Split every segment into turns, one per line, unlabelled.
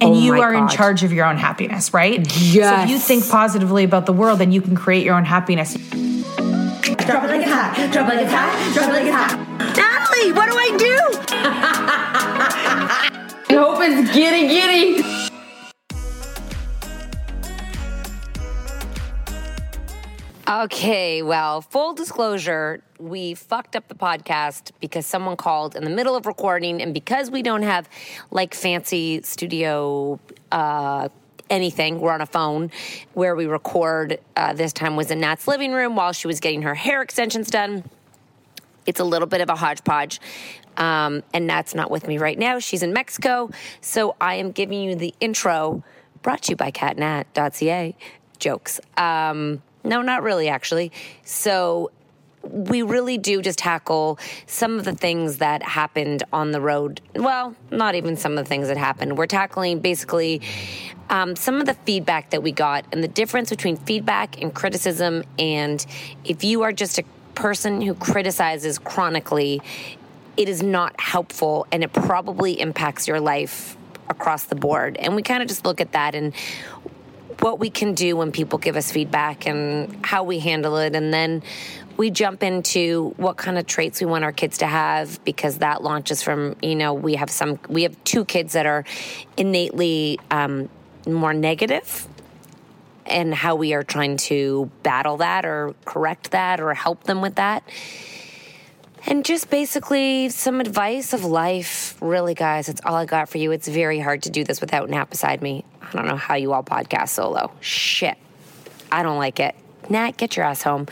And
Oh
you
my
are in charge of your own happiness, right?
Yes.
So if you think positively about the world, then you can create your own happiness.
Drop it like it's hot. Drop it like it's hot. Drop it like it's hot. Natalie, what do I do? I hope it's giddy giddy.
Okay, well, full disclosure, we fucked up the podcast because someone called in the middle of recording, and because we don't have like fancy studio uh, anything, we're on a phone where we record. Uh, this time was in Nat's living room while she was getting her hair extensions done. It's a little bit of a hodgepodge. Um, and Nat's not with me right now. She's in Mexico. So I am giving you the intro brought to you by catnat.ca. Jokes. Um, no, not really, actually. So we really do just tackle some of the things that happened on the road. Well, not even some of the things that happened. We're tackling basically um, some of the feedback that we got and the difference between feedback and criticism. And if you are just a person who criticizes chronically, it is not helpful and it probably impacts your life across the board. And we kind of just look at that and what we can do when people give us feedback and how we handle it. And then we jump into what kind of traits we want our kids to have because that launches from, you know, we have some, we have two kids that are innately um, more negative and how we are trying to battle that or correct that or help them with that. And just basically some advice of life. Really, guys, that's all I got for you. It's very hard to do this without Nat beside me. I don't know how you all podcast solo. Shit. I don't like it. Nat, get your ass home.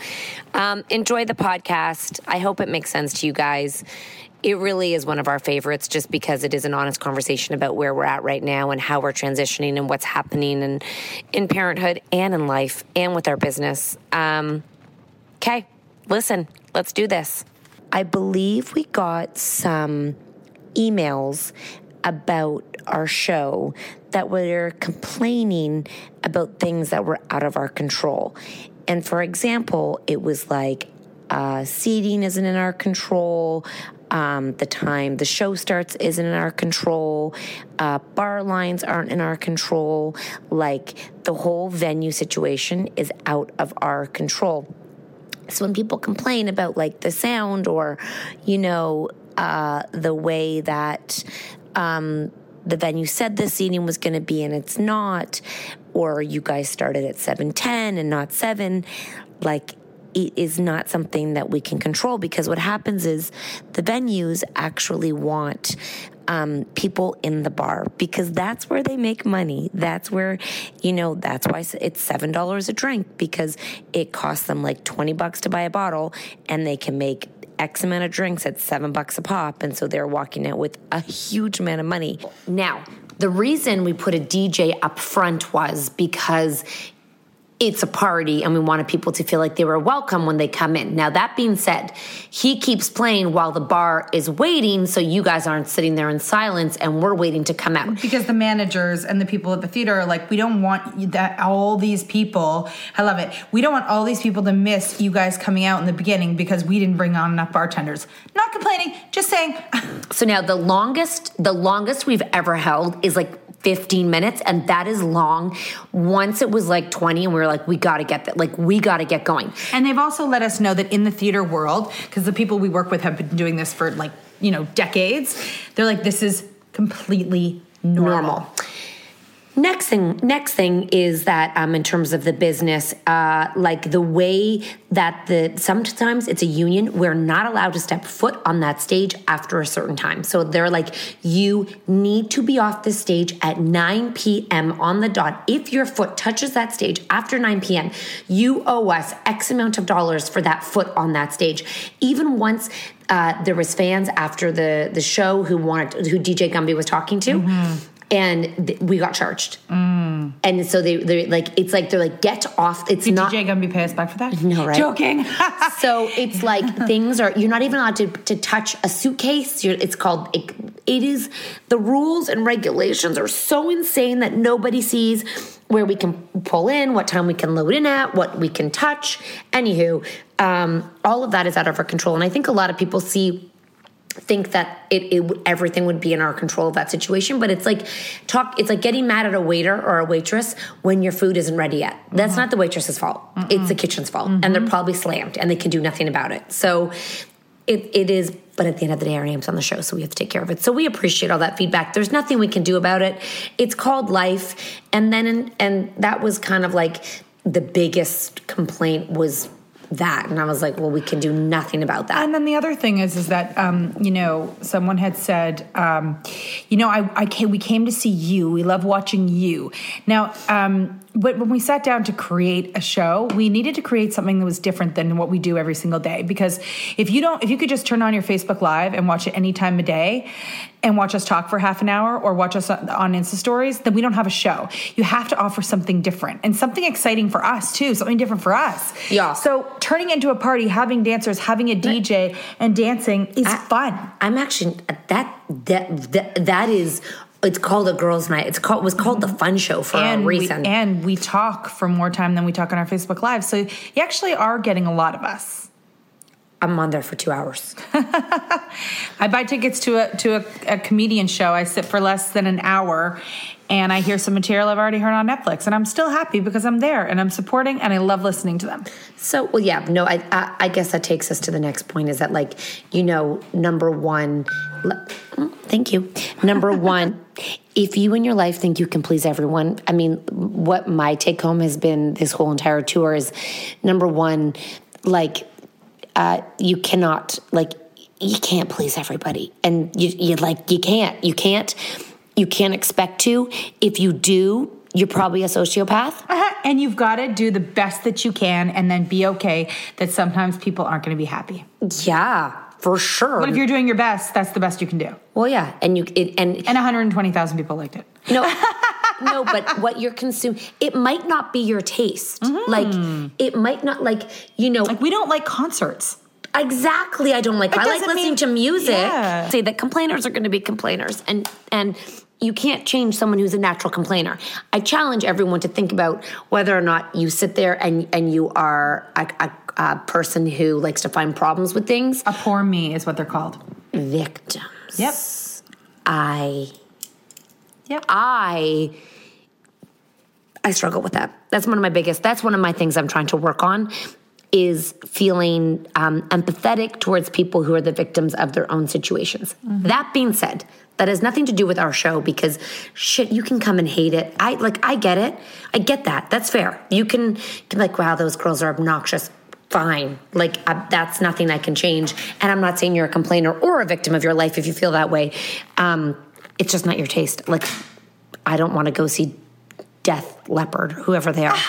Um, enjoy the podcast. I hope it makes sense to you guys. It really is one of our favorites just because it is an honest conversation about where we're at right now and how we're transitioning and what's happening and in parenthood and in life and with our business. Um, okay, listen, let's do this. I believe we got some emails about our show that were complaining about things that were out of our control. And for example, it was like uh, seating isn't in our control. Um, the time the show starts isn't in our control. Uh, bar lines aren't in our control. Like the whole venue situation is out of our control. So when people complain about like the sound or, you know, uh, the way that um, the venue said the seating was going to be and it's not, or you guys started at 710 and not 7, like it is not something that we can control because what happens is the venues actually want um, people in the bar because that's where they make money. That's where, you know, that's why it's seven dollars a drink because it costs them like twenty bucks to buy a bottle, and they can make X amount of drinks at seven bucks a pop, and so they're walking out with a huge amount of money. Now, the reason we put a DJ up front was because it's a party and we wanted people to feel like they were welcome when they come in. Now, that being said, he keeps playing while the bar is waiting, so you guys aren't sitting there in silence and we're waiting to come out.
Because the managers and the people at the theater are like, we don't want that all these people. I love it. We don't want all these people to miss you guys coming out in the beginning because we didn't bring on enough bartenders. Not complaining, just saying.
So now the longest, the longest we've ever held is like 15 minutes and that is long. Once it was like 20 and we were like we got to get that like we got to get going.
And they've also let us know that in the theater world because the people we work with have been doing this for like you know decades they're like this is completely normal, normal.
Next thing, next thing is that um, in terms of the business, uh, like the way that the sometimes it's a union, we're not allowed to step foot on that stage after a certain time. So they're like, you need to be off the stage at 9 p.m. on the dot. If your foot touches that stage after 9 p.m., you owe us X amount of dollars for that foot on that stage. Even once uh, there was fans after the the show who wanted who DJ Gumby was talking to. Mm-hmm and th- we got charged. Mm. And so they, they're like it's like they're like get off. It's
Did
not
DJ gonna be pay us back for that.
No, right?
Joking.
so it's like things are you're not even allowed to to touch a suitcase. You're, it's called it, it is the rules and regulations are so insane that nobody sees where we can pull in, what time we can load in at, what we can touch. Anywho, um, all of that is out of our control, and I think a lot of people see think that it, it everything would be in our control of that situation but it's like talk it's like getting mad at a waiter or a waitress when your food isn't ready yet. That's mm-hmm. not the waitress's fault. Mm-mm. it's the kitchen's fault. Mm-hmm. and they're probably slammed and they can do nothing about it. So it, it is but at the end of the day our name's on the show so we have to take care of it. So we appreciate all that feedback. There's nothing we can do about it. It's called life. And then and that was kind of like the biggest complaint was that. And i was like well we can do nothing about that.
And then the other thing is is that um, you know someone had said um, you know I, I came, we came to see you. We love watching you. Now um, but when we sat down to create a show, we needed to create something that was different than what we do every single day. Because if you don't, if you could just turn on your Facebook Live and watch it any time of day and watch us talk for half an hour or watch us on Insta stories, then we don't have a show. You have to offer something different and something exciting for us too, something different for us.
Yeah.
So turning into a party, having dancers, having a DJ and dancing is
I,
fun.
I'm actually that that that, that is it's called a girls' night. It's called was called the mm-hmm. fun show for
and
a reason.
We, and we talk for more time than we talk on our Facebook Live. So you actually are getting a lot of us.
I'm on there for two hours.
I buy tickets to a to a, a comedian show. I sit for less than an hour, and I hear some material I've already heard on Netflix, and I'm still happy because I'm there and I'm supporting and I love listening to them.
So, well, yeah, no, I, I, I guess that takes us to the next point is that, like, you know, number one, mm, thank you. Number one, if you in your life think you can please everyone, I mean, what my take home has been this whole entire tour is number one, like, uh, you cannot, like, you can't please everybody. And you, you like, you can't, you can't you can't expect to. If you do, you're probably a sociopath.
Uh-huh. and you've got to do the best that you can and then be okay that sometimes people aren't going to be happy.
Yeah, for sure.
But if you're doing your best, that's the best you can do.
well, yeah, and you it, and
And 120,000 people liked it.
No, no, but what you're consuming, it might not be your taste. Like, it might not, like, you know,
Mm-hmm. Like we don't like concerts.
exactly. I don't like.
It
I like listening
mean-
to music.
Yeah.
Say that complainers are going to be complainers, and and you can't change someone who's a natural complainer. I challenge everyone to think about whether or not you sit there and and you are a, a, a person who likes to find problems with things.
A poor me is what they're called.
Victims.
Yep.
I
Yep.
I I struggle with that. That's one of my biggest. That's one of my things I'm trying to work on is feeling um, empathetic towards people who are the victims of their own situations. That being said, that has nothing to do with our show because shit, you can come and hate it. I like, I get it. I get that. That's fair. You can, like, wow, those girls are obnoxious. Fine. Like, uh, that's nothing I can change. And I'm not saying you're a complainer or a victim of your life if you feel that way. Um, it's just not your taste. Like, I don't want to go see Def Leppard, whoever they are.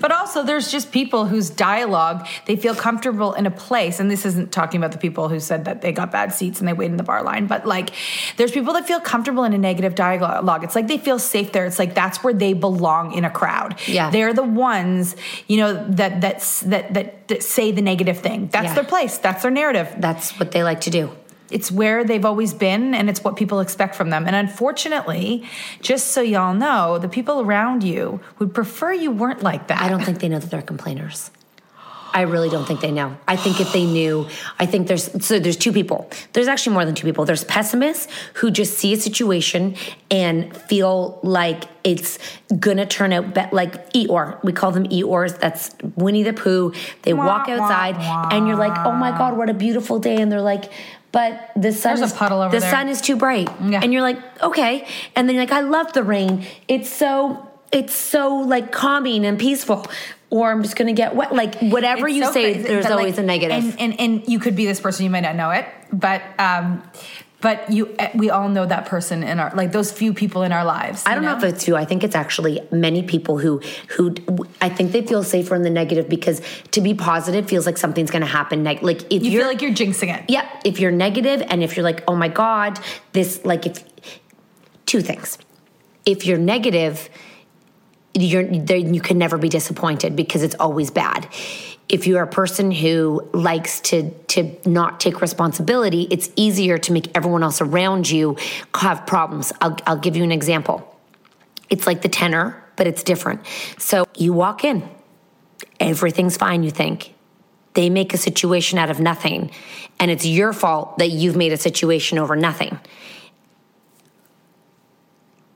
But also, there's just people whose dialogue they feel comfortable in a place, and this isn't talking about the people who said that they got bad seats and they wait in the bar line, but like there's people that feel comfortable in a negative dialogue. It's like they feel safe there. It's like that's where they belong in a crowd.
Yeah.
they're the ones you know that that's, that that that say the negative thing. That's
Yeah.
their place. That's their narrative.
That's what they like to do.
It's where they've always been, and it's what people expect from them. And unfortunately, just so y'all know, the people around you would prefer you weren't like that.
I don't think they know that they're complainers. I really don't think they know. I think if they knew, I think there's so there's two people. There's actually more than two people. There's pessimists who just see a situation and feel like it's gonna turn out be- like Eeyore. We call them Eeyores. That's Winnie the Pooh. They walk
Wah, wah,
outside
wah.
and you're like, oh my god, what a beautiful day, and they're like. But the sun
There's a
is
puddle over
the
there.
sun is too bright,
Yeah.
and you're like, okay. And then you're like, I love the rain. It's so it's so like calming and peaceful. Or I'm just gonna get wet. Like whatever
It's
you
so
say,
crazy,
there's
but, like,
always a negative.
And, and and you could be this person, you might not know it, but um, but you eh, we all know that person in our like those few people in our lives.
I don't know? if it's you. I think it's actually many people who who I think they feel safer in the negative because to be positive feels like something's gonna happen. Neg- like if
you feel like you're jinxing it.
Yeah, if you're negative and if you're like, oh my God, this, like, if two things. If you're negative, you're, then you can never be disappointed because it's always bad. If you're a person who likes to to not take responsibility, it's easier to make everyone else around you have problems. I'll, I'll give you an example. It's like the tenor, but it's different. So you walk in, everything's fine, you think. They make a situation out of nothing, and it's your fault that you've made a situation over nothing.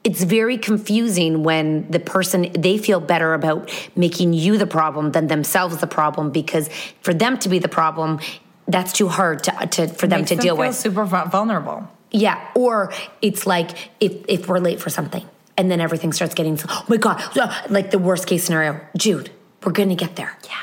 It's very confusing when the person they feel better about making you the problem than themselves the problem because for them to be the problem, that's too hard to, to for them to deal
feel
with.
super vulnerable.
Yeah, or it's like if if we're late for something and then everything starts getting oh my god, like the worst case scenario, Jude, we're going to get there. Yeah.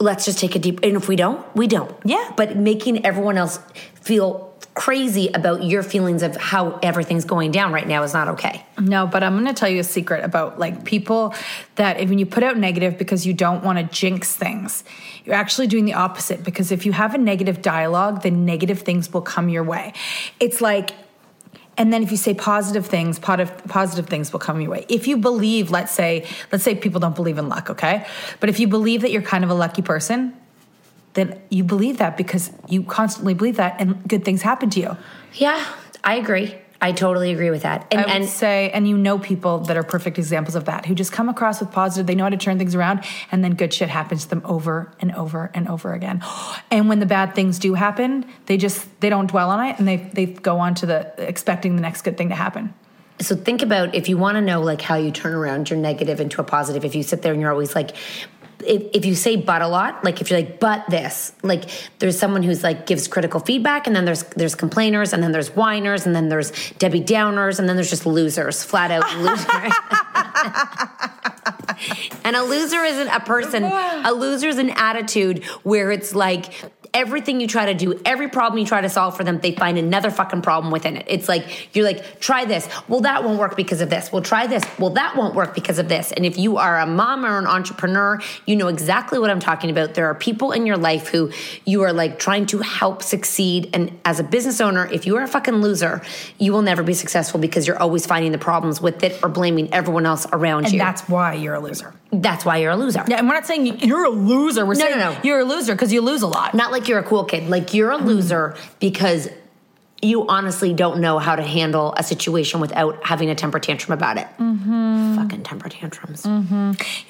Let's just take a deep and if we don't, we don't.
Yeah.
But making everyone else feel crazy about your feelings of how everything's going down right now is not okay.
No, but I'm going to tell you a secret about like people that if when you put out negative because you don't want to jinx things, you're actually doing the opposite because if you have a negative dialogue, then negative things will come your way. It's like and then if you say positive things, positive positive things will come your way. If you believe, let's say, let's say people don't believe in luck, okay? But if you believe that you're kind of a lucky person, then you believe that because you constantly believe that and good things happen to you.
Yeah, I agree. I totally agree with that. And
I would
and
say, and you know people that are perfect examples of that, who just come across with positive, they know how to turn things around, and then good shit happens to them over and over and over again. And when the bad things do happen, they just they don't dwell on it, and they they go on to the expecting the next good thing to happen.
So think about if you want to know like how you turn around your negative into a positive. If you sit there and you're always like, if, if you say but a lot, like if you're like but this, like there's someone who's like gives critical feedback, and then there's there's complainers, and then there's whiners, and then there's Debbie Downers, and then there's just losers, flat out losers. and a loser isn't a person. A loser is an attitude where it's like everything you try to do, every problem you try to solve for them, they find another fucking problem within it. It's like, you're like, try this. Well, that won't work because of this. Well, try this. Well, that won't work because of this. And if you are a mom or an entrepreneur, you know exactly what I'm talking about. There are people in your life who you are like trying to help succeed. And as a business owner, if you are a fucking loser, you will never be successful because you're always finding the problems with it or blaming everyone else around
And
you.
that's why you're a loser.
That's why you're a loser.
Yeah, and we're not saying you're a loser. We're
No,
saying
no, no.
you're a loser because you lose a lot.
Not like you're a cool kid. Like you're a loser because you honestly don't know how to handle a situation without having a temper tantrum about it. Mm-hmm. Fucking temper tantrums.
You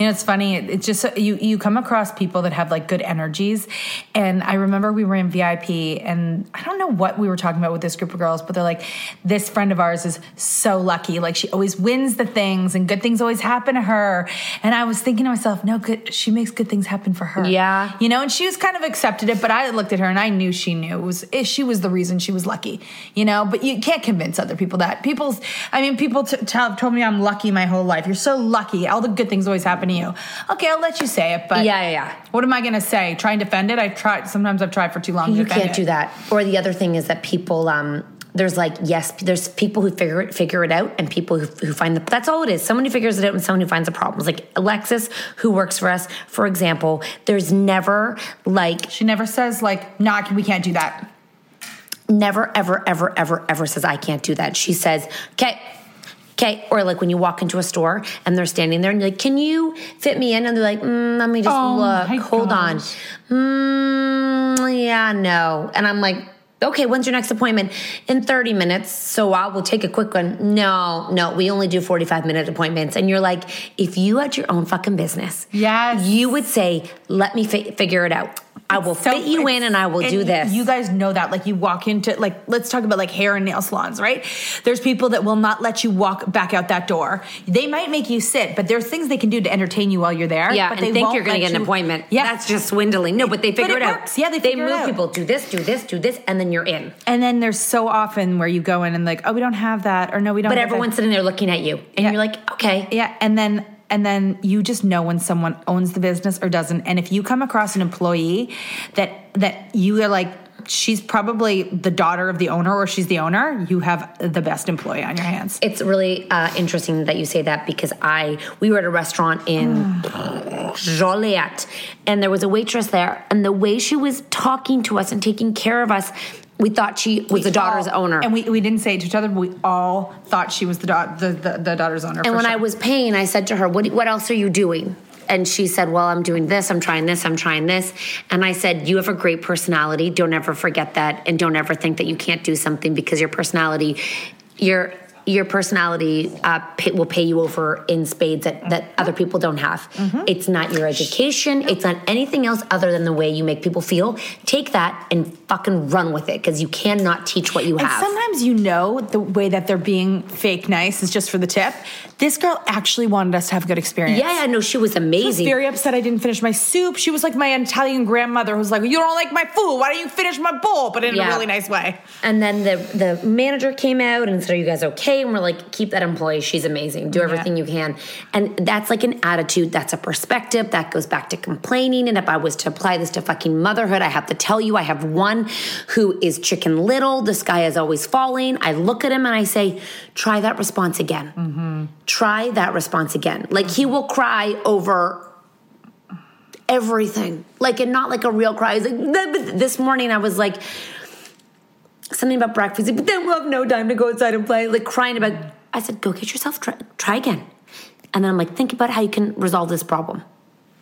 know, it's funny. it- It's just you you come across people that have like good energies, and I remember we were in VIP, and I don't know what we were talking about with this group of girls, but they're like, this friend of ours is so lucky. Like she always wins the things, and good things always happen to her. And I was thinking to myself, no, good. She makes good things happen for her.
Yeah.
you know, and she was kind of accepted it, but I looked at her and I knew she knew it was eh, she was the reason she was lucky. You know, but you can't convince other people that people's. I mean, people t- tell, told me I'm lucky my whole life. You're so lucky. All the good things always happen to you. Okay, I'll let you say it, but
Yeah, yeah, yeah.
What am I going to say? Try and defend it? I've tried. Sometimes I've tried for too long.
You
to
can't
it.
do that. Or the other thing is that people, um, there's like yes, there's people who figure it figure it out, and people who, who find the. That's all it is. Someone who figures it out, and someone who finds the problems. Like Alexis, who works for us, for example. There's never like
She never says like, "Nah, we can't do that."
Never, ever, ever, ever, ever says, I can't do that. She says, okay. Okay, or like when you walk into a store and they're standing there and you're like, "Can you fit me in?" And they're like, mm, "Let me just
Oh
look. Hold
gosh.
on." Mm, yeah, no. And I'm like, "Okay, when's your next appointment?" In 30 minutes. So I will take a quick one. No, no, we only do 45 minute appointments. And you're like, if you had your own fucking business,
Yes.
you would say, "Let me fi- figure it out. I will
So
fit you in, and I will do this."
You guys know that. Like you walk into like let's talk about like hair and nail salons, right? There's people that will not let you walk back out that door. They might make you sit, but there's things they can do to entertain you while you're there.
Yeah,
but
and
they
think you're going to
let
get an
you-
appointment.
Yeah,
That's just swindling. No, but they figure
it
it, out.
Yeah, they figure it
move
out.
people. Do this, do this, do this, and then you're in.
And then there's so often where you go in and like, oh, we don't have that, or no, we don't.
But
have that.
everyone's sitting there looking at you, and
Yeah.
you're like, okay.
Yeah, and then and then you just know when someone owns the business or doesn't. And if you come across an employee that that you are like she's probably the daughter of the owner or she's the owner, you have the best employee on your hands.
It's really uh, interesting that you say that because I we were at a restaurant in Joliet, and there was a waitress there, and the way she was talking to us and taking care of us, we thought she was the daughter's
all-
owner.
And we, we didn't say it to each other, but we all thought she was the, da- the, the, the daughter's owner.
And when
sure.
I was paying, I said to her, what, what else are you doing? And she said, Well, I'm doing this, I'm trying this, I'm trying this. And I said, You have a great personality. Don't ever forget that. And don't ever think that you can't do something because your personality, your your personality uh, pay, will pay you over in spades that, that other people don't have.
Mm-hmm.
It's not your education. It's not anything else other than the way you make people feel. Take that and fucking run with it because you cannot teach what you
And
have.
sometimes you know the way that they're being fake nice is just for the tip. This girl actually wanted us to have a good experience.
yeah, I know she was amazing.
She was very upset I didn't finish my soup. She was like my Italian grandmother who was like, You don't like my food. Why don't you finish my bowl? But in
Yeah.
a really nice way.
And then the the manager came out and said, "Are you guys okay?" And we're like, "Keep that employee. She's amazing. Do everything you can." And that's like an attitude. That's a perspective. That goes back to complaining. And if I was to apply this to fucking motherhood, I have to tell you, I have one who is chicken little. The sky is always falling. I look at him and I say, "Try that response again. Mm-hmm. Try that response again." Like he will cry over everything. Like, and not like a real cry. He's like, this morning I was like, something about breakfast. But then we'll have no time to go outside and play. Like crying about. I said, go get yourself try, try again. And then I'm like, think about how you can resolve this problem.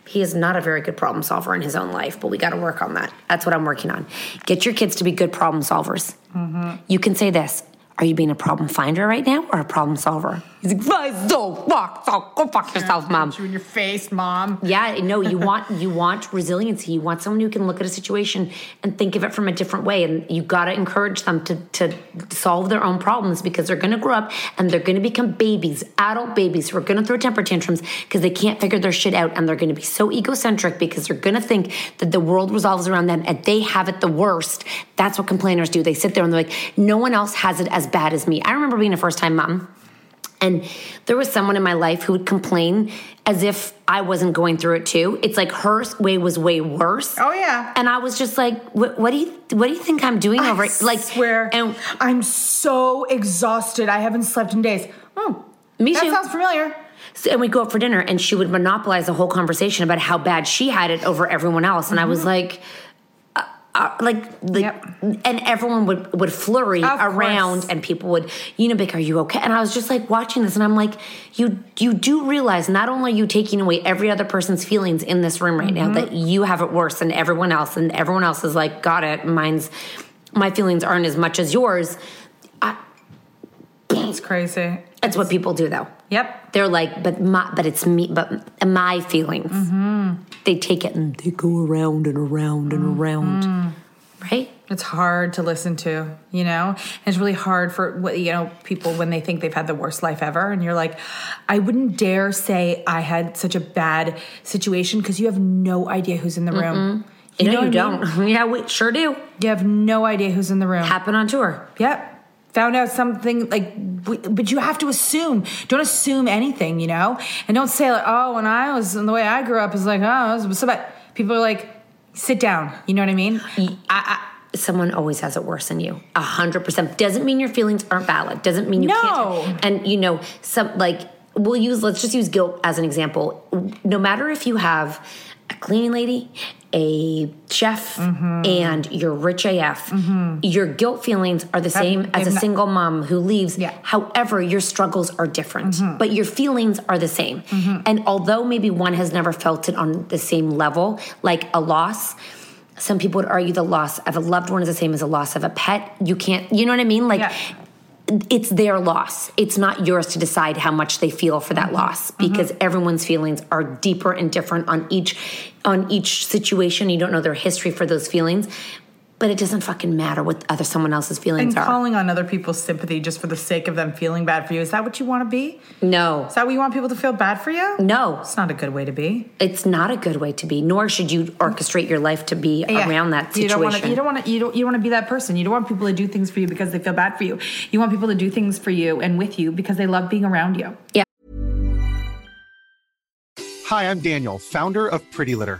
He is not a very good problem solver in his own life, but we got to work on that. That's what I'm working on. Get your kids to be good problem solvers. Mm-hmm. You can say this. Are you being a problem finder right now or a problem solver? He's like, "Fine, so fuck, so go fuck yourself, mom.
You in your face, mom.
Yeah, no, you want you want resiliency. You want someone who can look at a situation and think of it from a different way. And you gotta encourage them to to solve their own problems because they're gonna grow up and they're gonna become babies, adult babies who are gonna throw temper tantrums because they can't figure their shit out and they're gonna be so egocentric because they're gonna think that the world revolves around them and they have it the worst. That's what complainers do. They sit there and they're like, no one else has it as bad as me. I remember being a first time mom And there was someone in my life who would complain as if I wasn't going through it too. It's like her way was way worse.
Oh, yeah.
And I was just like, what, what do you what do you think I'm doing over it? Like
swear.
and
I'm so exhausted. I haven't slept in days. Oh,
Me
that
too.
sounds familiar.
So- and we'd go out for dinner and she would monopolize the whole conversation about how bad she had it over everyone else and i was mm-hmm. like uh, like, like
Yep.
and everyone would would flurry
Of
around
course.
and people would you know be like are you okay and i was just like watching this and i'm like you you do realize not only are you taking away every other person's feelings in this room right
Mm-hmm.
now that you have it worse than everyone else and everyone else is like got it mine's my feelings aren't as much as yours
It's crazy.
that's what people do though
Yep.
they're like, but my, but it's me, but my feelings. Mm-hmm. They take it and they go around and around and mm-hmm. around, right?
It's hard to listen to, you know? And it's really hard for, what you know, people when they think they've had the worst life ever. And you're like, I wouldn't dare say I had such a bad situation because you have no idea who's in the room.
You know, you
I mean?
don't. yeah, we sure do.
You have no idea who's in the room.
Happen on tour.
Yep. Found out something like, but you have to assume. Don't assume anything, you know? And don't say, like, oh, when I was, and the way I grew up is like, oh, it was so bad. People are like, sit down. You know what I mean?
I, I, someone always has it worse than you. A hundred percent. Doesn't mean your feelings aren't valid. Doesn't mean you
No.
can't. And you know, some like we'll use. Let's just use guilt as an example. No matter if you have cleaning lady, a chef,
Mm-hmm.
and you're rich AF, your guilt feelings are the same as a
they've not-
single mom who leaves.
Yeah. Mm-hmm.
However, your struggles are different, but your feelings are the same. And although maybe one has never felt it on the same level, like a loss, some people would argue the loss of a loved one is the same as a loss of a pet. You can't, you know what I mean? Like,
Yeah.
It's their loss. It's not yours to decide how much they feel for that mm-hmm. loss because mm-hmm. everyone's feelings are deeper and different on each on each situation. You don't know their history for those feelings, but it doesn't fucking matter what other someone else's feelings are.
And
are.
calling on other people's sympathy just for the sake of them feeling bad for you. Is that what you want to be?
no,
Is that what you want people to feel bad for you?
no,
It's not a good way to be.
it's not a good way to be. Nor should you orchestrate your life to be
Yeah.
around that
You don't want to.
situation.
You don't want to. You don't. You want to be that person. You don't want people to do things for you because they feel bad for you. You want people to do things for you and with you because they love being around you. Yeah.
Hi, I'm Daniel, founder of Pretty Litter.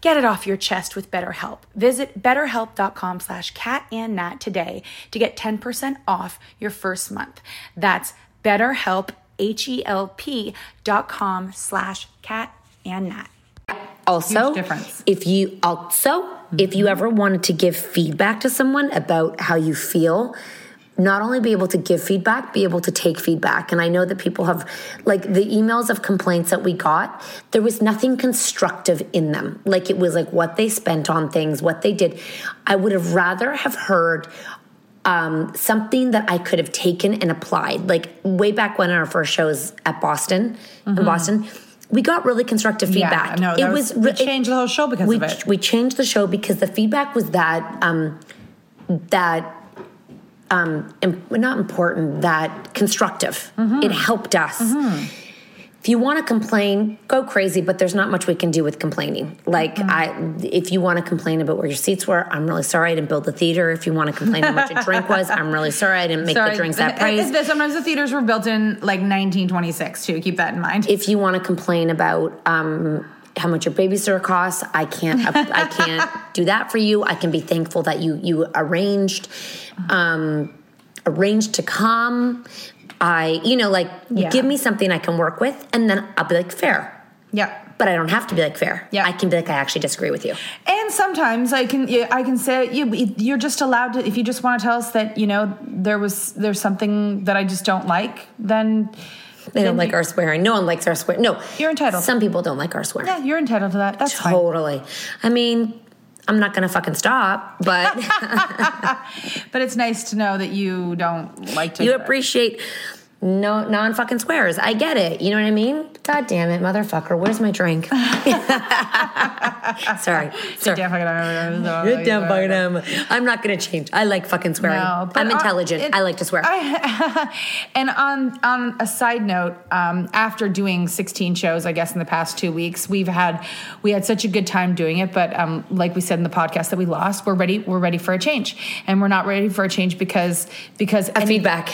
Get it off your chest with BetterHelp. Visit betterhelp.com slash cat and nat today to get 10% off your first month. That's betterhelp, H-E-L-P dot com slash cat and nat.
Also,
difference.
if you also if you ever wanted to give feedback to someone about how you feel, not only be able to give feedback, be able to take feedback. And I know that people have like the emails of complaints that we got, there was nothing constructive in them. Like it was like what they spent on things, what they did. I would have rather have heard um, something that I could have taken and applied. Like way back when our first shows at Boston, in Boston, we got really constructive feedback.
no, that was- we changed the whole show because
we,
of it.
We changed the show because the feedback was that um, that um, im- not important, that constructive.
Mm-hmm.
It helped us. If you want to complain, go crazy, but there's not much we can do with complaining. Like
Mm-hmm.
I, if you want to complain about where your seats were, I'm really sorry I didn't build the theater. If you want to complain how much a drink was, I'm really sorry I didn't make
Sorry.
the drinks that price.
Sometimes the theaters were built in like 1926 too. Keep that in mind.
if you want to complain about um, how much your babysitter costs, I can't. I can't do that for you. I can be thankful that you you arranged um, arranged to come. I, you know, like
Yeah.
give me something I can work with, and then I'll be like fair.
yeah.
But I don't have to be like fair.
Yeah.
I can be like I actually disagree with you.
And sometimes I can I can say you you're just allowed to if you just want to tell us that you know there was there's something that I just don't like then
They don't like our swearing. No one likes our swearing. No,
You're entitled.
Some people don't like our swearing.
yeah you're entitled to that that's fine.
totally. I mean, I'm not gonna fucking stop, but.
But it's nice to know that you don't like to
You appreciate no non fucking squares. I get it. You know what I mean? God damn it, motherfucker. Where's my drink? Sorry. Sorry.
Damn fucking-
damn fucking. I'm not gonna change. I like fucking swearing.
No,
I'm
on-
intelligent.
it-
I like to swear.
I- and on on a side note, um, after doing 16 shows, I guess in the past two weeks, we've had we had such a good time doing it. But um, like we said in the podcast that we lost, we're ready. We're ready for a change, and we're not ready for a change because because
Of feedback.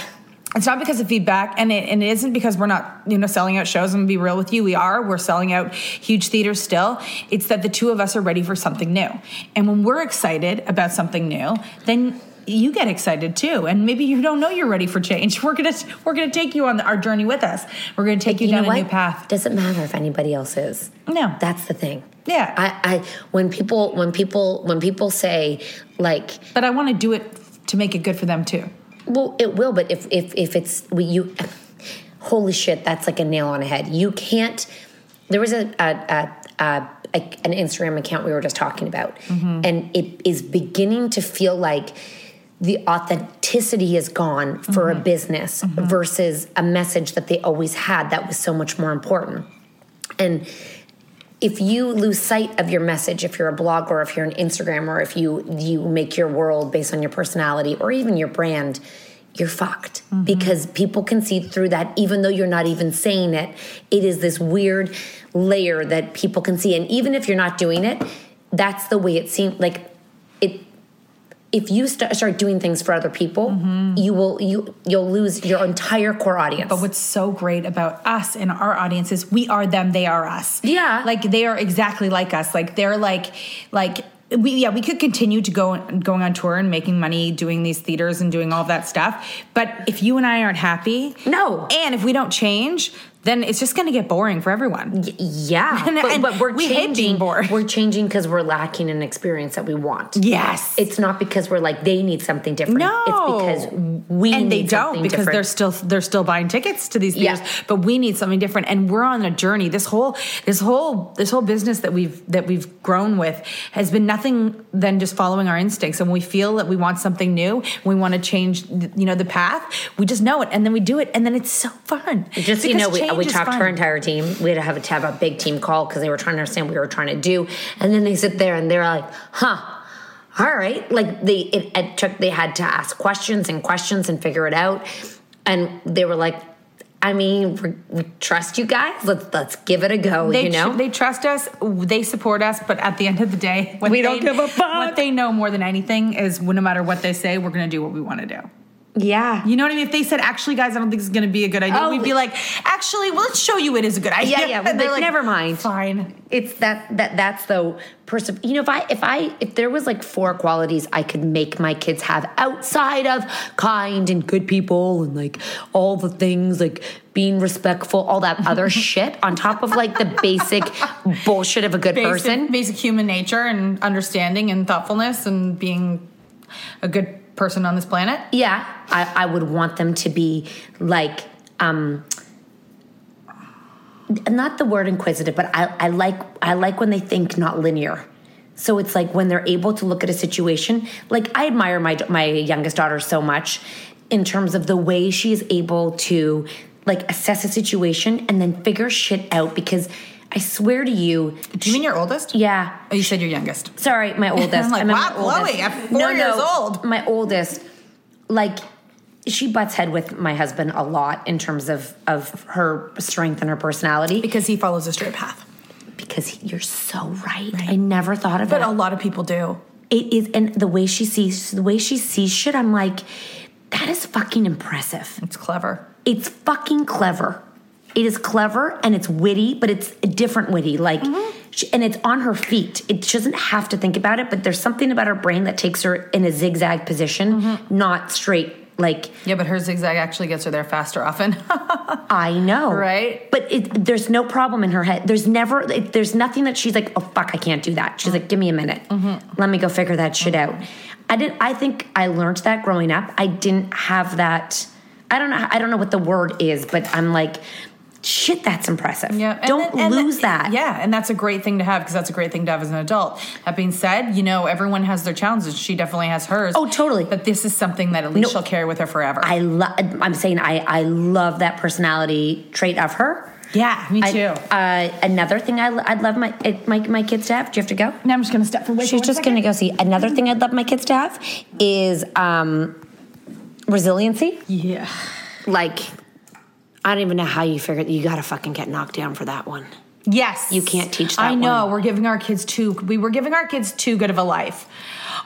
It's not because of feedback, and it, and it isn't because we're not, you know, selling out shows. I'm gonna be real with you. We are. We're selling out huge theaters still. It's that the two of us are ready for something new, and when we're excited about something new, then you get excited too. And maybe you don't know you're ready for change. We're gonna we're gonna take you on our journey with us. We're gonna take you, down a new path.
Doesn't matter if anybody else is.
No.
That's the thing.
Yeah.
I, I when people when people when people say like
But I want to do it to make it good for them too.
Well, it will, but if if if it's we you, holy shit, that's like a nail on a head. You can't. There was a a, a, a, a an Instagram account we were just talking about, mm-hmm. and it is beginning to feel like the authenticity is gone for a mm-hmm. business mm-hmm. versus a message that they always had that was so much more important. And if you lose sight of your message, if you're a blogger, or if you're an Instagram, or if you you make your world based on your personality or even your brand, you're fucked mm-hmm. because people can see through that even though you're not even saying it. It is this weird layer that people can see, and even if you're not doing it, that's the way it seems. Like. If you start, start doing things for other people, mm-hmm. you will you you'll lose your entire core audience.
But what's so great about us and our audience is we are them, they are us.
Yeah.
Like they are exactly like us. Like they're like like we yeah, we could continue to go going on tour and making money doing these theaters and doing all that stuff. But if you and I aren't happy,
No.
And if we don't change, then it's just going to get boring for everyone.
Yeah,
And-
but,
and
but we're
we
changing.
bored.
We're changing because we're lacking an experience that we want.
Yes.
It's not because we're like they need something different.
No,
it's because we
and they don't
something
because
different.
they're still they're still buying tickets to these
Yeah.
But we need something different, and we're on a journey. This whole this whole this whole business that we've that we've grown with has been nothing than just following our instincts. And when we feel that we want something new, we want to change, you know, the path. We just know it, and then we do it, and then it's so fun.
Just you know, we, we talked to our entire team. We had to have a, to have a big team call because they were trying to understand what we were trying to do. And then they sit there and they're like, huh, all right. Like they, it, it took, they had to ask questions and questions and figure it out. And they were like, I mean, we we trust you guys. Let's let's give it a go.
They
you know,
tr- they trust us, they support us, but at the end of the day,
We
they,
don't give a fuck.
What they know more than anything is, no matter what they say, we're going to do what we want to do.
Yeah.
You know what I mean? If they said, actually, guys, I don't think this is going to be a good idea,
Oh,
we'd be like, actually, well, let's show you it is a good idea.
Yeah, yeah. Like, never mind.
Fine.
It's that that that's the person. You know, if I if I if there was like four qualities I could make my kids have outside of kind and good people and like all the things like being respectful, all that other shit on top of like the basic bullshit of a good
Basic,
person.
basic human nature and understanding and thoughtfulness and being a good person on this planet.
Yeah, I, I would want them to be like, um, not the word inquisitive, but I, I like I like when they think not linear. So it's like when they're able to look at a situation. Like I admire my my youngest daughter so much in terms of the way she is able to like assess a situation and then figure shit out. Because I swear to you,
Do you mean your oldest?
yeah,
Oh, you said your youngest.
Sorry, my oldest.
I'm like,
I
wow. Chloe, at four years old.
My oldest, like, she butts head with my husband a lot in terms of of her strength and her personality.
Because he follows a straight path.
Because he- you're so right. I never thought of
But
it.
But a lot of people do.
It is, and the way she sees the way she sees shit, I'm like, that is fucking impressive.
It's clever.
It's fucking clever. It is clever and it's witty, but it's a different witty. Like, mm-hmm. she, and it's on her feet. It she doesn't have to think about it, but there's something about her brain that takes her in a zigzag position, mm-hmm. not straight. Like,
Yeah, but her zigzag actually gets her there faster often.
I know,
Right?
But it, there's no problem in her head. There's never, it, there's nothing that she's like, oh fuck, I can't do that. She's like, give me a minute, mm-hmm. let me go figure that shit out. I didn't. I think I learned that growing up. I didn't have that. I don't know. I don't know what the word is, but I'm like, shit, that's impressive.
Yeah, and
don't
then-
lose that.
Yeah, and that's a great thing to have because that's a great thing to have as an adult. That being said, you know everyone has their challenges. She definitely has hers.
Oh, totally.
But this is something that at least
No.
she'll carry with her forever.
I love. I'm saying I I love that personality trait of her.
yeah, me
I-
too.
uh, another thing I, would love my, my my kids to have. Do you have to go?
No, I'm just gonna step away.
She's just going to go see. Another thing I'd love my kids to have is um, resiliency.
Yeah.
Like, I don't even know how you figure you got to fucking get knocked down for that one.
Yes.
You can't teach that
I know.
one.
We're giving our kids too we were giving our kids too good of a life.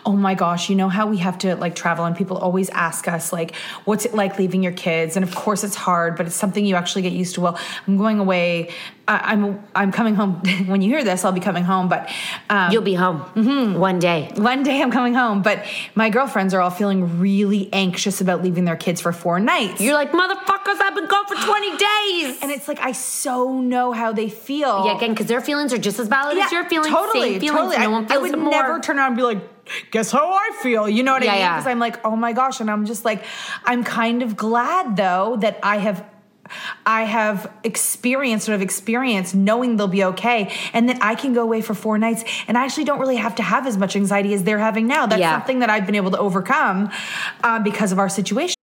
Oh my gosh, you know how we have to like travel and people always ask us like what's it like leaving your kids? And of course it's hard, but it's something you actually get used to. Well, I'm going away. I, I'm I'm coming home when you hear this, I'll be coming home, but um
You'll be home one day.
one day I'm coming home, but my girlfriends are all feeling really anxious about leaving their kids for four nights.
You're like motherfuckers. I've been gone for 20 days.
and it's like I so know how they feel.
yeah, again, because their feelings are just as valid as your feelings.
Totally,
feelings.
totally.
No
I, I would
more.
never turn around and be like, "Guess how I feel." You know what
Yeah,
I mean?
yeah.
Because I'm like, "Oh my gosh," and I'm just like, I'm kind of glad though that I have. I have experienced sort of experience knowing they'll be okay and that I can go away for four nights and I actually don't really have to have as much anxiety as they're having now. That's
Yeah.
something that I've been able to overcome um, because of our situation.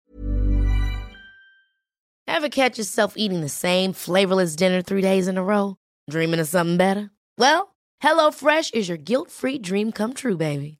Ever catch yourself eating the same flavorless dinner three days in a row? Dreaming of something better? Well, HelloFresh is your guilt free dream come true, baby.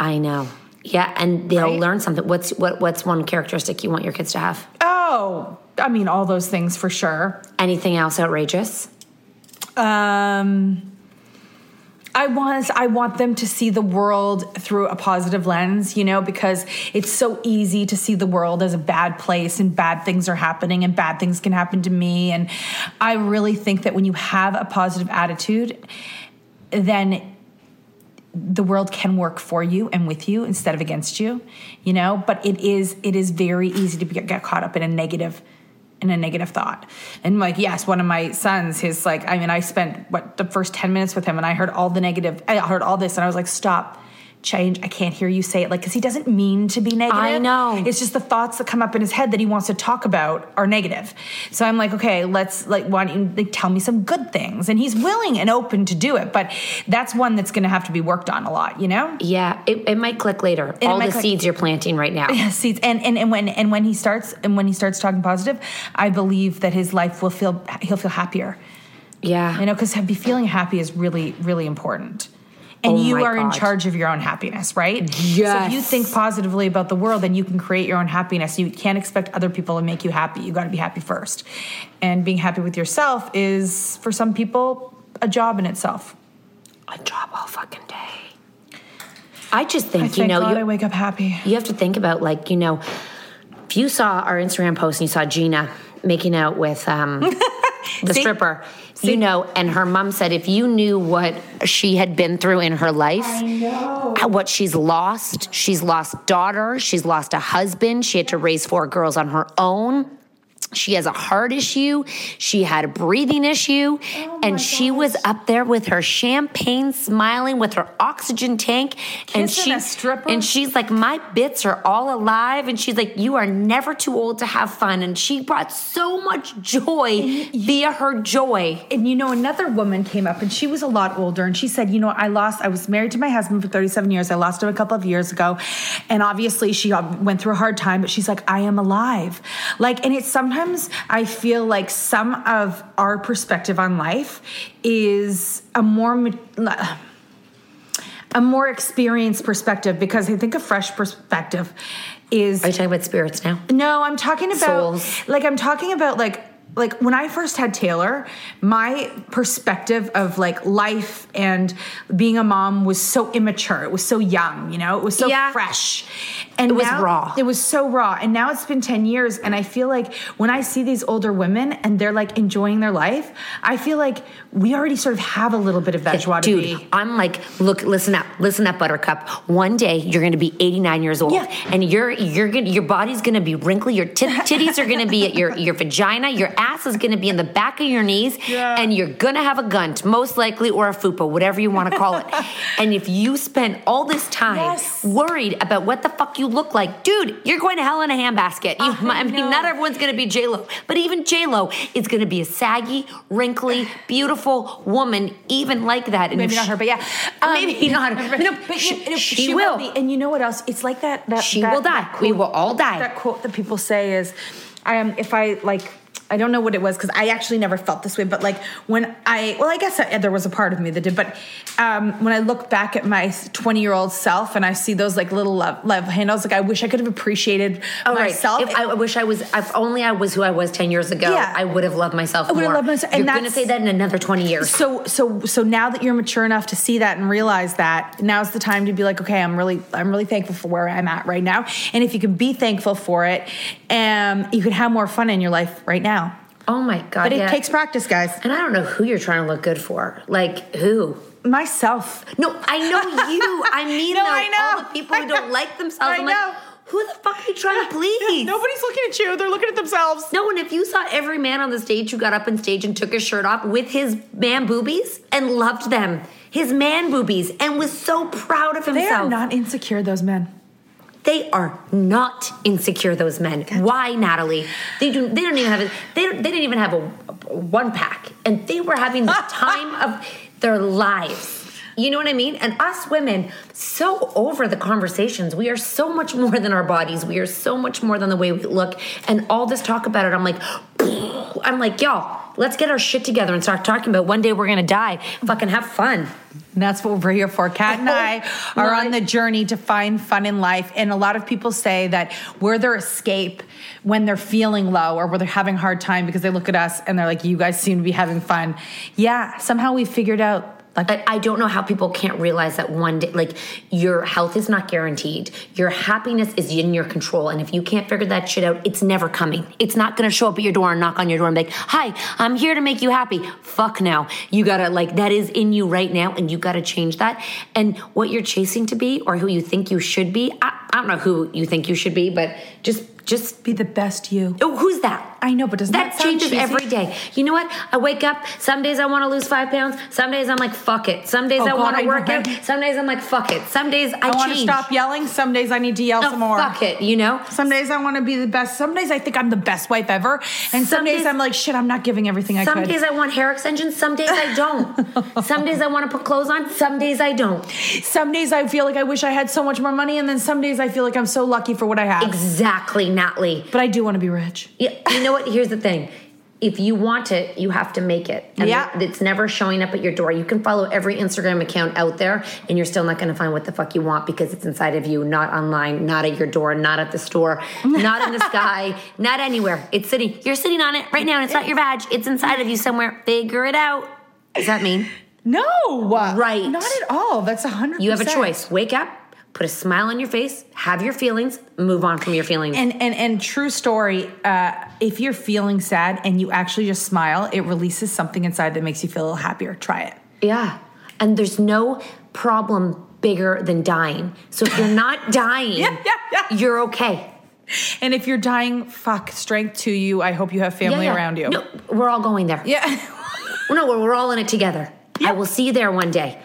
I know. Yeah, and they'll
Right?
learn something. What's what? What's one characteristic you want your kids to have?
Oh, I mean, all those things for sure.
Anything else outrageous?
Um, I want I want them to see the world through a positive lens, you know, because it's so easy to see the world as a bad place and bad things are happening and bad things can happen to me. And I really think that when you have a positive attitude, then the world can work for you and with you instead of against you you know? But it is it is very easy to get, caught up in a negative in a negative thought. And like yes one of my sons his like i mean i spent what the first 10 minutes with him and i heard all the negative i heard all this and i was like stop change i can't hear you say it like because he doesn't mean to be negative
I know.
it's just the thoughts that come up in his head that he wants to talk about are negative so i'm like okay let's like why don't you like, tell me some good things and he's willing and open to do it but that's one that's going to have to be worked on a lot you know
Yeah, it, it might click later.
it
All the
click.
seeds you're planting right now.
Yeah, seeds. And, and and when and when he starts and when he starts talking positive, I believe that his life will feel he'll feel happier.
Yeah,
You know, because be feeling happy is really really important. And
Oh
you are in charge of your own happiness, right? Yes. So if you think positively about the world, then you can create your own happiness. You can't expect other people to make you happy. You got to be happy first. And being happy with yourself is for some people a job in itself.
a job all fucking day. I just think,
I
you know
God
you,
I wake up happy.
you have to think about like you know, if you saw our Instagram post and you saw Gina making out with um, the
See?
you know, and her mom said if you knew what she had been through in her life, what she's lost, she's lost daughter, she's lost a husband, she had to raise four girls on her own. She has a heart issue. She had a breathing issue. and she was up there with her champagne smiling with her oxygen tank. and she
a stripper?
and she's like, My bits are all alive. And she's like, You are never too old to have fun. And she brought so much joy via her joy.
and you know another woman came up and she was a lot older and she said you know i lost i was married to my husband for 37 years i lost him a couple of years ago and obviously she uh, went through a hard time but she's like i am alive like and it's sometimes i feel like some of our perspective on life is a more a more experienced perspective because i think a fresh perspective is
Are you talking about spirits now?
no, I'm talking about
Souls.
like I'm talking about like like when I first had Taylor, my perspective of like life and being a mom was so immature. It was so young, you know. It was so
Yeah.
fresh. And
It was
now-
raw.
It was so raw. And now it's been 10 years and I feel like when I see these older women and they're like enjoying their life, I feel like we already sort of have a little bit of that joie de
Dude. I'm like, look, listen up, listen up, Buttercup. One day you're gonna be 89 years old,
Yeah.
and you're you're gonna your body's gonna be wrinkly, your tit- titties are gonna be at your your vagina, your ass is gonna be in the back of your knees, and you're gonna have a gunt, most likely, or a fupa, whatever you want to call it. and if you spend all this time
Yes.
worried about what the fuck you look like, dude, you're going to hell in a handbasket. You, I,
I
mean,
know.
not everyone's gonna be J Lo, but even J Lo is gonna be a saggy, wrinkly, beautiful woman, even like that. And
Maybe not
she-
her, but yeah. Um,
Maybe not her. No,
but
she-
know,
she will.
be. And you know what else? It's like that. that
She
that-
will die. We will all die.
That quote that people say is, um, if I like, I don't know what it was because I actually never felt this way. But like when I, well, I guess I, there was a part of me that did. But um, when I look back at my 20 year old self and I see those like little love, love handles, like I wish I could have appreciated
Oh, right.
myself.
If I wish I was, if only I was who I was 10 years ago,
Yeah.
I would have loved myself
I would have loved myself, and
You're going to say that in another 20 years.
so so so now that you're mature enough to see that and realize that now's the time to be like okay i'm really i'm really thankful for where i'm at right now and if you can be thankful for it um you can have more fun in your life right now
Oh my God.
but it
yeah.
takes practice guys
And I don't know who you're trying to look good for. Like, who?
myself
No, I know you. I mean,
No, I know.
all the people who don't like themselves.
I
I'm
know.
like, who the fuck are you trying to please?
nobody's looking at you they're looking at themselves
No, and if you saw every man on the stage who got up on stage and took his shirt off with his man boobies and loved them, his man boobies, and was so proud of himself.
they are not insecure those men
They are not insecure. Those men. Why, Natalie? They do. They don't even have. A, they they didn't even have a, a one pack, and they were having the time of their lives. You know what I mean? And us women, so over the conversations. We are so much more than our bodies. We are so much more than the way we look. And all this talk about it, I'm like, I'm like, y'all, let's get our shit together and start talking about one day we're gonna die. Fucking have fun.
And that's what we're here for. Kat and I are on the journey to find fun in life. And a lot of people say that we're their escape when they're feeling low or where they're having a hard time because they look at us and they're like, you guys seem to be having fun. Yeah, somehow we figured out like
I, I don't know how people can't realize that one day, like your health is not guaranteed. Your happiness is in your control. And if you can't figure that shit out, it's never coming. It's not gonna show up at your door and knock on your door and be like, hi, I'm here to make you happy. Fuck now. You gotta, like, that is in you right now and you gotta change that. And what you're chasing to be or who you think you should be, I, I don't know who you think you should be, but just, just
be the best you.
Oh, who's that?
I know, but doesn't that,
that changes
cheesy?
every day. You know what? I wake up. Some days I want to lose five pounds. Some days I'm like, fuck it. Some days
Oh,
I
God,
want to work out.
right?
Some days I'm like, fuck it. Some days I,
I, want to stop yelling. Some days I need to yell
No,
some more.
fuck it. You know.
Some days I want to be the best. Some days I think I'm the best wife ever. And some,
Some
days,
days-
I'm like, shit, I'm not giving everything I
Some
could.
Some days I want hair extensions. Some days I don't. some days I want to put clothes on. Some days I don't.
some days I feel like I wish I had so much more money. And then some days I feel like I'm so lucky for what I have.
Exactly, Natalie.
But I do want to be rich.
Yeah, you know what? Here's the thing. If you want it, you have to make it. And
Yeah.
It's never showing up at your door. You can follow every Instagram account out there, and you're still not going to find what the fuck you want because it's inside of you, not online, not at your door, not at the store, not in the sky, not anywhere. It's sitting. You're sitting on it right now, and it's not your badge. It's inside of you somewhere. Figure it out. Does that mean?
No.
Right.
Not at all. That's a hundred
You have a choice. Wake up, put a smile on your face, have your feelings, move on from your feelings.
And and and true story. Uh, if you're feeling sad and you actually just smile, it releases something inside that makes you feel a little happier. Try it.
Yeah. And there's no problem bigger than dying. So if you're not dying,
Yeah, yeah, yeah.
you're okay.
And if you're dying, fuck, strength to you. I hope you have family
Yeah, yeah.
around you.
No, we're all going there.
Yeah.
No, we're, we're all in it together. I will see you there one day.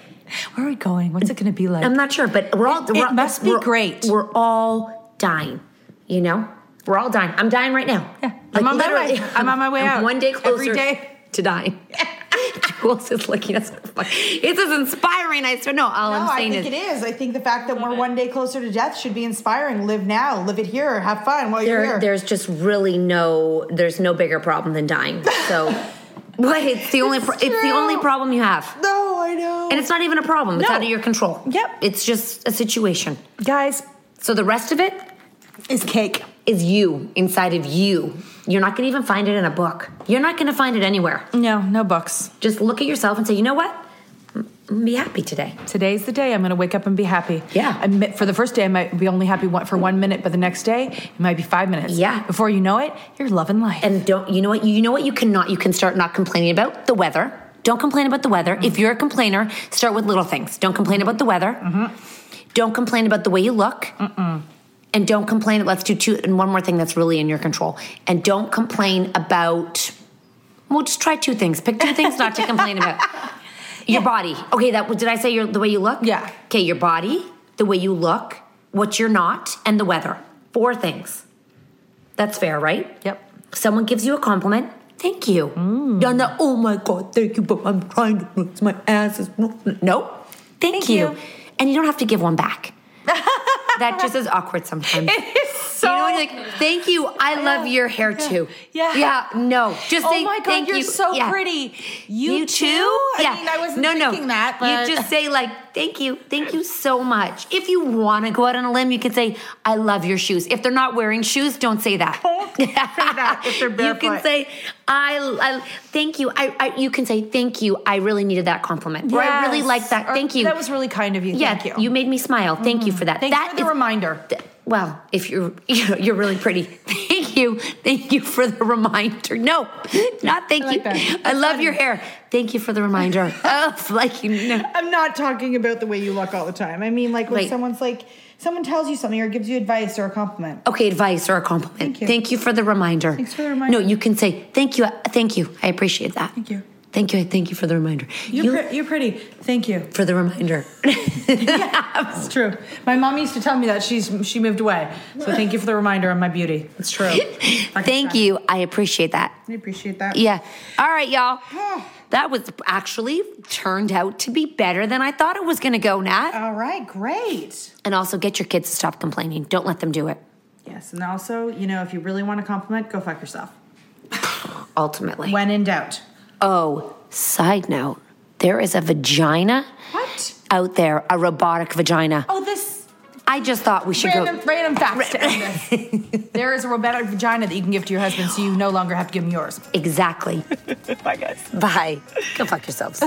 Where are we going? What's it going to be like?
I'm not sure, but we're all.
It
we're,
must be
we're-
great.
We're all dying. You know, we're all dying. I'm dying right now.
Yeah. I'm on my way. I'm on my way
I'm
out.
One day closer
Every day.
to dying. Jules is looking at us. It's as inspiring. I swear. No, all
No,
I'm saying I
think
is
it is. I think the fact that we're one day closer to death should be inspiring. Live now, live it here, have fun while you're here.
there's just really no there's no bigger problem than dying. So what it's the only pro- it's, the only problem you have.
no, I know.
And it's not even a problem. It's
No.
out of your control.
Yep.
It's just a situation.
guys,
So the rest of it
is cake.
is you inside of you. You're not going to even find it in a book. You're not going to find it anywhere.
No, no books.
Just look at yourself and say, "You know what? Be happy today."
Today's the day I'm going to wake up and be happy.
Yeah.
I for the first day, I might be only happy for one minute, but the next day, it might be five minutes.
Yeah.
Before you know it, you're loving life.
And don't you know what you know what you cannot you can start not complaining about the weather. Don't complain about the weather. If you're a complainer, start with little things. Don't complain about the weather. Mm-hmm. Don't complain about the way you look. And don't complain. Let's do two and one more thing that's really in your control. And don't complain about. Well, just try two things. Pick two things not to complain about. Your body. Okay, that did I say your the way you look?
Yeah.
Okay, your body, the way you look, what you're not, and the weather. Four things. That's fair, right?
Yep.
Someone gives you a compliment. Thank you. Mm. Done that. Oh my God, thank you, but I'm trying to lose my ass. is- No. Thank, you.
you.
And you don't have to give one back. that just is awkward sometimes.
It is so
You know like, thank you. I love your hair too.
Yeah.
Yeah. No. Just
Oh
say
my God,
thank
you're
you.
so
Yeah.
pretty. You
You
too?
too?
I
yeah.
mean, I wasn't
no, no.
that, but-
You just say like, thank you, thank you so much. If you want to go out on a limb, you can say, I love your shoes. If they're not wearing shoes, don't say that.
Don't say that if they're
You can say, I, I thank you. I, I, you can say thank you. I really needed that compliment. Or I really like that.
Or,
Thank you.
That was really kind of you.
yeah,
Thank you.
You made me smile. Thank you mm-hmm. for that.
Thank
that
you for the reminder.
th- well, if you're you're really pretty, thank you, thank you for the reminder. No, not thank
like
you.
that.
I love
funny.
your hair. Thank you for the reminder. oh, like you know.
I'm not talking about the way you look all the time. I mean, like when
Wait.
someone's like, someone tells you something or gives you advice or a compliment.
Okay, advice or a compliment.
Thank you.
for the reminder.
Thanks for the reminder.
No, you can say thank you. Thank you. I appreciate that.
Thank you.
Thank you. Thank you for the reminder.
You're,
You-
pre- you're pretty. Thank you.
for the reminder.
Yeah, it's true. My mom used to tell me that she's she moved away. So thank you for the reminder on my beauty. It's true.
Thank you. I appreciate that.
I appreciate that.
Yeah. All right, y'all. Ah. That was actually turned out to be better than I thought it was going to go, Nat.
All right, great.
And also get your kids to stop complaining. Don't let them do it.
Yes, and also, you know, if you really want a compliment, go fuck yourself.
Ultimately.
When in doubt.
Oh, side note, there is a vagina
What?
out there, a robotic vagina.
Oh, this
I just thought we should
random,
go.
random facts to end this. there is a robotic vagina that you can give to your husband, so you no longer have to give him yours.
Exactly.
Bye, guys.
Bye. Go fuck yourselves.